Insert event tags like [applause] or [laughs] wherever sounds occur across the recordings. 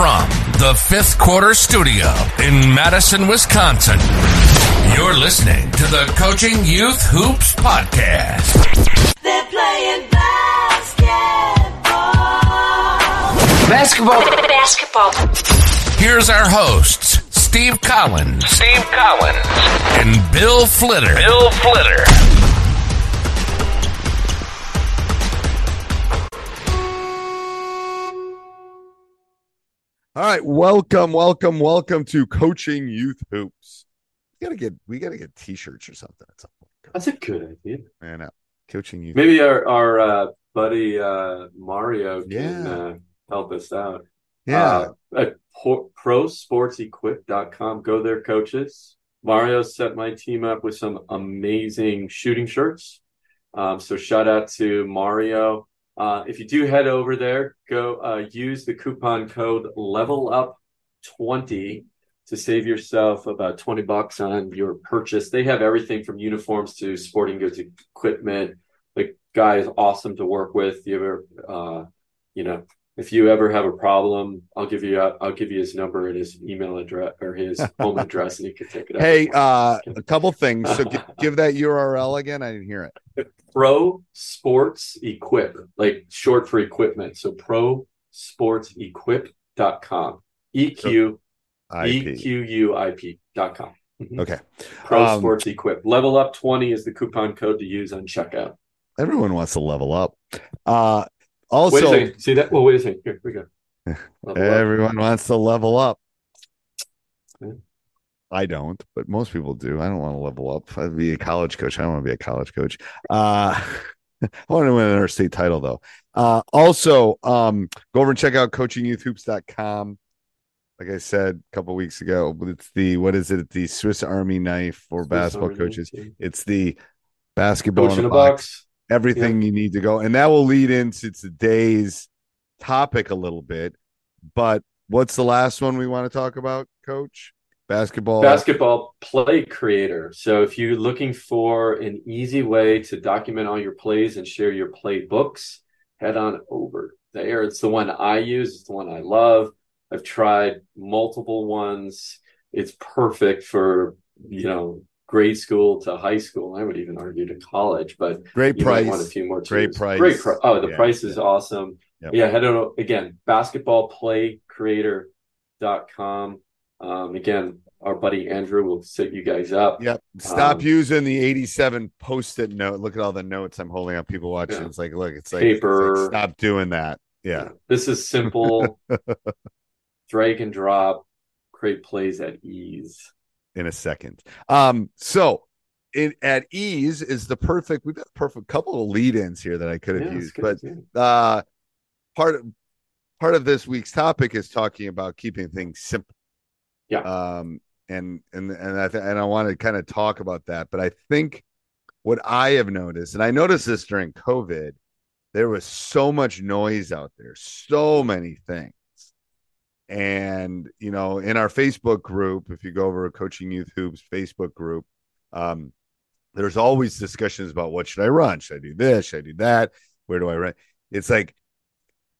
From the fifth quarter studio in Madison, Wisconsin, you're listening to the Coaching Youth Hoops Podcast. They're playing basketball. Basketball. Basketball. Here's our hosts, Steve Collins. Steve Collins. And Bill Flitter. Bill Flitter. All right, welcome, welcome, welcome to Coaching Youth Hoops. We gotta get we gotta get t-shirts or something at some point. That's a good idea. Man, uh, coaching youth. Maybe our our uh, buddy uh, Mario can Yeah. uh, help us out. yeah, Uh, at pro- prosportsequip.com. Go there, coaches. Mario set my team up with some amazing shooting shirts. Um, so shout out to Mario. Uh, if you do head over there, go uh, use the coupon code level up 20 to save yourself about 20 bucks on your purchase. They have everything from uniforms to sporting goods equipment. The guy is awesome to work with. You ever, uh, you know, if you ever have a problem, I'll give you I'll give you his number and his email address or his [laughs] home address, and you can take it. up. Hey, uh, [laughs] a couple things. So give, [laughs] give that URL again. I didn't hear it. Pro Sports Equip, like short for equipment. So pro sports equip.com. E Q E. Q U I P dot com. Mhm. Okay. Pro Um, Sports Equip. Level up 20 is the coupon code to use on checkout. Everyone wants to level up. Uh, Wait a also, second. See that? Well, wait a second. Here we go. [laughs] Level up. everyone wants to level up. Yeah. I don't, but most people do. I don't want to level up. I'd be a college coach. I don't want to be a college coach. Uh, [laughs] I want to win an interstate title though. Uh, also, um, go over and check out coachingyouthhoops.com. Like I said a couple weeks ago, it's the what is it? The Swiss Army knife for Swiss basketball Army coaches. It's the basketball Coach in a box. box. Everything you need to go, and that will lead into today's topic a little bit. But what's the last one we want to talk about, Coach? Basketball. basketball play creator. So if you're looking for an easy way to document all your plays and share your playbooks, head on over there. It's the one I use. It's the one I love. I've tried multiple ones. It's perfect for, you know, grade school to high school. I would even argue to college, but Great price. want a few more Great price. Great price. Oh, the Yeah, price is yeah. awesome. Yep. Yeah, head on again, basketballplaycreator.com. Um, again, our buddy Andrew will set you guys up. Yep. Stop Um, using the 87 post-it note. Look at all the notes I'm holding up. People watching. Yeah. It's like, look, it's like, it's Paper. like, stop doing that. Yeah. This is simple. [laughs] drag and drop, create plays at ease. In a second. Um, so it at ease is the perfect, we've got a perfect couple of lead-ins here that I could have Yeah, used, but uh part of part of this week's topic is talking about keeping things simple. Yeah. Um and and and I th- and I want to kind of talk about that, but I think what I have noticed, and I noticed this during COVID, there was so much noise out there, so many things. And you know, in our Facebook group, if you go over to Coaching Youth Hoops Facebook group, um, there's always discussions about what should I run? Should I do this? Should I do that? Where do I run? It's like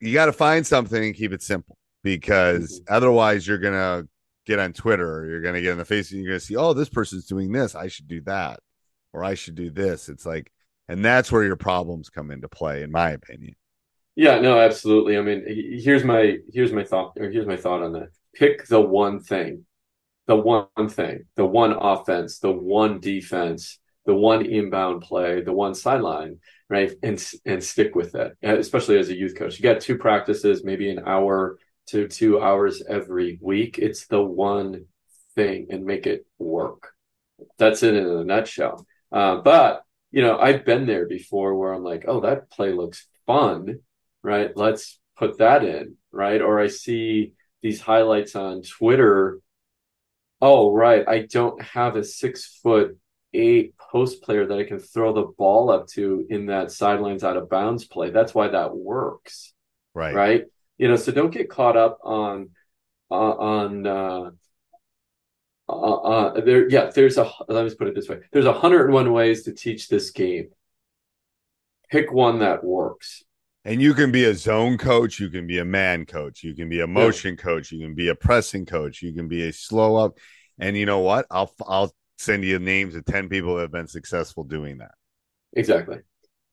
you got to find something and keep it simple because mm-hmm. otherwise you're gonna get on Twitter or you're gonna get in the face and you're gonna see, oh, this person's doing this. I should do that, or I should do this. It's like, and that's where your problems come into play, in my opinion. Yeah, no, absolutely. I mean, here's my here's my thought or here's my thought on that. Pick the one thing, the one thing, the one offense, the one defense, the one inbound play, the one sideline, right? And and stick with it, especially as a youth coach. You got two practices, maybe an hour to two hours every week. It's the one thing and make it work. That's it in a nutshell. Uh, but you know, I've been there before where I'm like, oh, that play looks fun, right? Let's put that in, right? Or I see these highlights on Twitter. Oh, right. I don't have a six foot eight post player that I can throw the ball up to in that sidelines out of bounds play. That's why that works. Right. Right you know so don't get caught up on uh, on uh, uh, uh, there yeah there's a let me put it this way there's 101 ways to teach this game pick one that works and you can be a zone coach you can be a man coach you can be a motion yeah. coach you can be a pressing coach you can be a slow up. And you know what? I'll i'll send you names of 10 people that have been successful doing that. Exactly.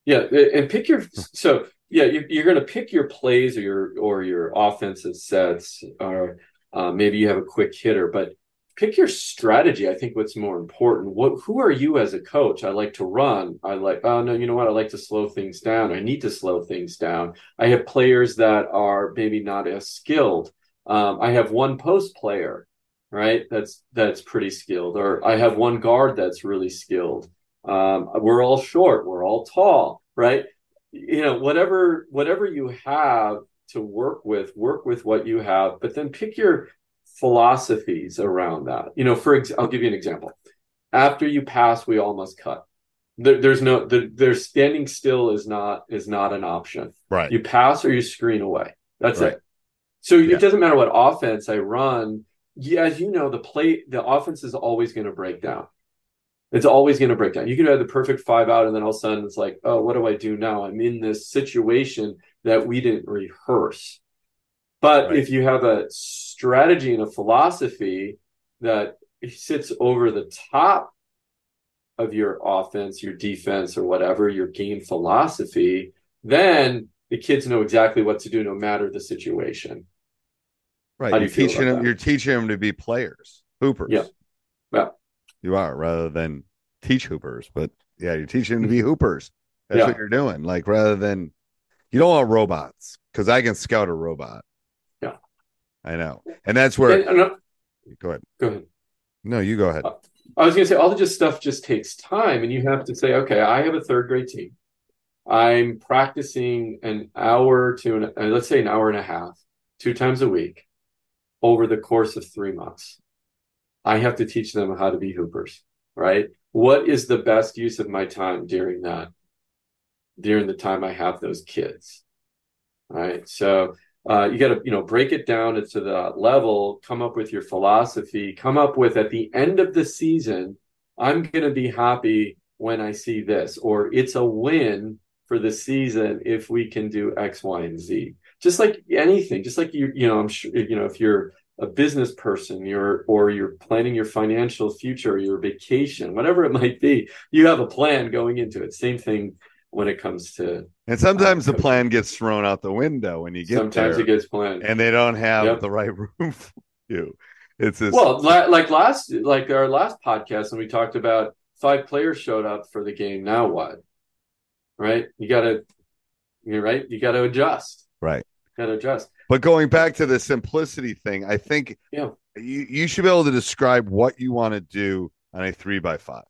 Yeah and pick your so yeah, you, are going to pick your plays or your or your offensive sets, or uh, maybe you have a quick hitter, but pick your strategy. I think what's more important. What who are you as a coach? I like to run. I like oh no, you know what? I like to slow things down. I need to slow things down. I have players that are maybe not as skilled. Um, I have one post player, right? That's that's pretty skilled, or I have one guard that's really skilled. Um, we're all short. We're all tall, right? you know whatever whatever you have to work with work with what you have but then pick your philosophies around that you know for ex- i'll give you an example after you pass we all must cut there, there's no the, there's standing still is not is not an option right you pass or you screen away that's right. it so yeah. it doesn't matter what offense i run yeah, as you know the play the offense is always going to break down it's always going to break down. You can have the perfect five out, and then all of a sudden it's like, oh, what do I do now? I'm in this situation that we didn't rehearse. But right. if you have a strategy and a philosophy that sits over the top of your offense, your defense, or whatever, your game philosophy, then the kids know exactly what to do no matter the situation. Right. You're teaching them, you're teaching them to be players, hoopers. Yeah. Yeah you are rather than teach hoopers. But yeah, you're teaching them to be mm-hmm. hoopers. That's yeah. what you're doing. Like rather than you don't want robots because I can scout a robot. I know, and that's where. And, uh, go ahead. Go ahead. No, you go ahead. Uh, I was going to say all the just stuff just takes time, and you have to say, okay, I have a third grade team. I'm practicing an hour to an, uh, let's say an hour and a half, two times a week, over the course of three months. I have to teach them how to be hoopers, right? What is the best use of my time during that, during the time I have those kids, right? So uh, you got to, you know, break it down to the level, come up with your philosophy, come up with at the end of the season, I'm going to be happy when I see this, or it's a win for the season if we can do X, Y, and Z. Just like anything, just like you, you know, I'm sure, you know, if you're a business person you're or you're planning your financial future your vacation whatever it might be you have a plan going into it same thing when it comes to and sometimes uh, the plan gets thrown out the window when you get sometimes there, it gets planned. and they don't have yep. the right [laughs] room for you. It's this well like last like our last podcast and we talked about five players showed up for the game now what? Right? You gotta you're right? You gotta adjust. Right. Gotta adjust. But going back to the simplicity thing, I think yeah. you, you should be able to describe what you want to do on a three by five.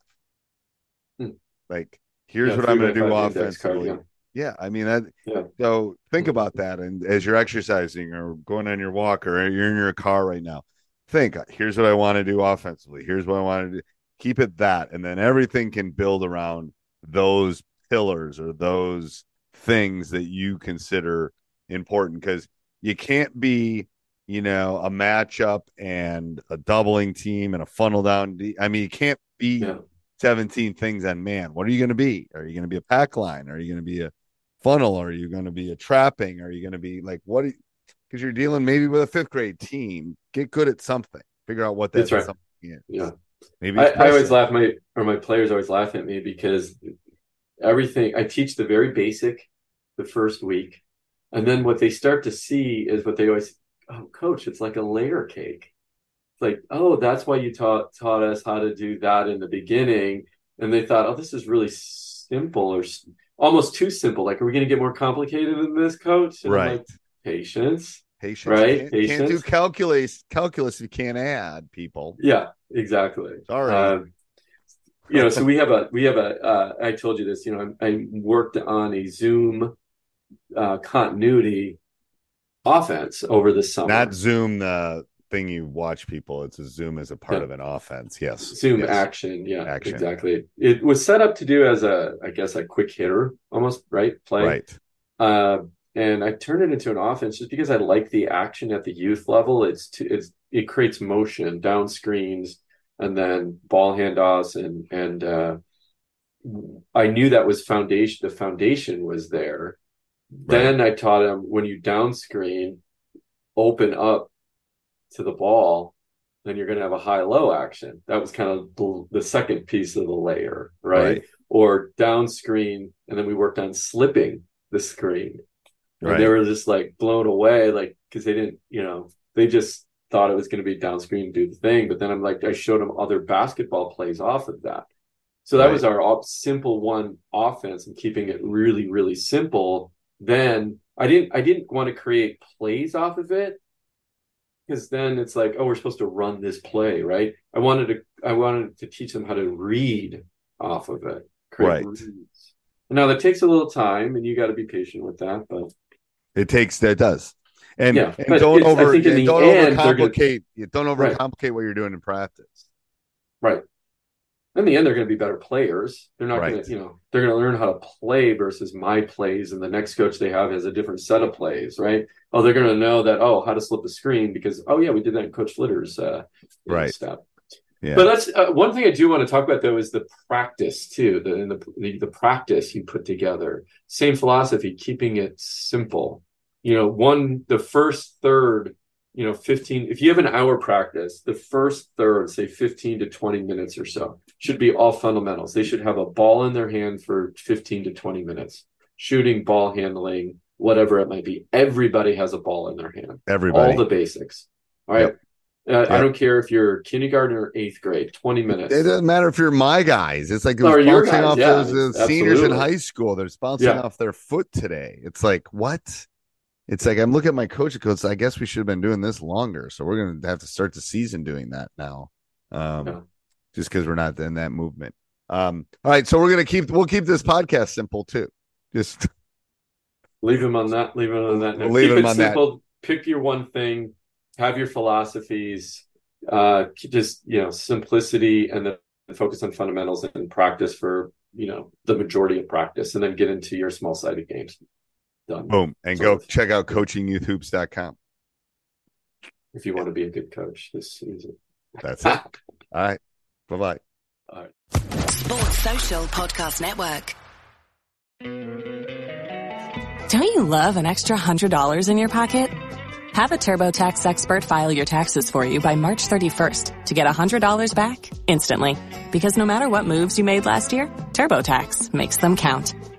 Hmm. Like, here's yeah, what I'm going to do offensively. Card, yeah. yeah. I mean that. Yeah. So think about that, and as you're exercising or going on your walk or you're in your car right now, think. Here's what I want to do offensively. Here's what I want to do. Keep it that, and then everything can build around those pillars or those things that you consider important because you can't be you know, a matchup and a doubling team and a funnel down. i mean, you can't be Yeah. 17 things on man. What are you going to be? Are you going to be a pack line? Are you going to be a funnel? Are you going to be a trapping? Are you going to be like what? Because you're dealing maybe with a fifth grade team. Get good at something. Figure out what that That's right. something is. Yeah. Maybe I, I always laugh my or my players always laugh at me because everything I teach the very basic the first week, and then what they start to see is what they always oh coach it's like a layer cake. Like oh that's why you taught taught us how to do that in the beginning, and they thought oh this is really simple or almost too simple. Like are we going to get more complicated than this, coach? And Right. like, Patience. Patience. Right? Can't, can't do calculus. Calculus you can't add people. Yeah, exactly. Sorry. Um, you know, so we have a we have a. Uh, I told you this. You know, I, I worked on a Zoom uh, continuity offense over the summer. Not Zoom the thing you watch people. It's a Zoom as a part Yeah. of an offense. Yes. Zoom Yes. action. Yeah, Action. exactly. It was set up to do as a, I guess, a quick hitter almost, right? Play. Right. Uh, and I turned it into an offense just because I like the action at the youth level. It's to, it's it creates motion down screens and then ball handoffs and and uh, I knew that was foundation. The foundation was there. Then I taught him when you down screen, open up to the ball, then you're going to have a high low action. That was kind of the, the second piece of the layer, right? Right. Or down screen, and then we worked on slipping the screen. And Right. they were just like blown away, like because they didn't, you know, they just thought it was going to be down screen do the thing. But then I'm like, I showed them other basketball plays off of that. So that Right. was our op- simple one offense and keeping it really, really simple. Then I didn't, I didn't want to create plays off of it because then it's like, oh, we're supposed to run this play, right? I wanted to, I wanted to teach them how to read off of it, Right. reads. Now that takes a little time, and you got to be patient with that, but. It takes that does. And, Yeah, and don't over and the don't end, gonna- overcomplicate you don't Right. overcomplicate what you're doing in practice. Right. In the end, they're going to be better players. They're not going to, you know, they're going to learn how to play versus my plays, and the next coach they have has a different set of plays, right? Oh, they're going to know that oh, how to slip a screen because oh yeah, we did that in Coach Flitter's uh, Right. step. Yeah. But that's uh, one thing I do want to talk about though is the practice too, the, the the the practice you put together. Same philosophy, keeping it simple. You know, one the first third, you know, 15 if you have an hour practice, the first third, say 15 to 20 minutes or so, should be all fundamentals. They should have a ball in their hand for 15 to 20 minutes. Shooting, ball handling, whatever it might be. Everybody has a ball in their hand Everybody. all the basics. All right. Uh, I don't care if you're kindergarten or eighth grade, 20 minutes. It doesn't matter if you're my guys. It's like it Or was your bouncing off yeah, those uh, seniors in high school. They're bouncing Yeah. off their foot today. It's like what? It's like I'm looking at my coach. Goes, I guess we should have been doing this longer. So we're gonna have to start the season doing that now, um, Yeah. just because we're not in that movement. Um, all right, so we're gonna keep we'll keep this podcast simple too. Just [laughs] Leave him on that. Leave him on that. We'll leave Keep him it on that. Pick your one thing. Have your philosophies. Uh, just you know simplicity, and then focus on fundamentals and practice for you know the majority of practice, and then get into your small sided games. Done. boom and So go it's- check out coachingyouthhoops.com. If you want to be a good coach this season. That's it. [laughs] All right, bye bye. All right. Sports Social Podcast Network. Don't you love an extra $100 in your pocket? Have a TurboTax expert file your taxes for you by March 31st to get $100 back instantly. Because no matter what moves you made last year, TurboTax makes them count.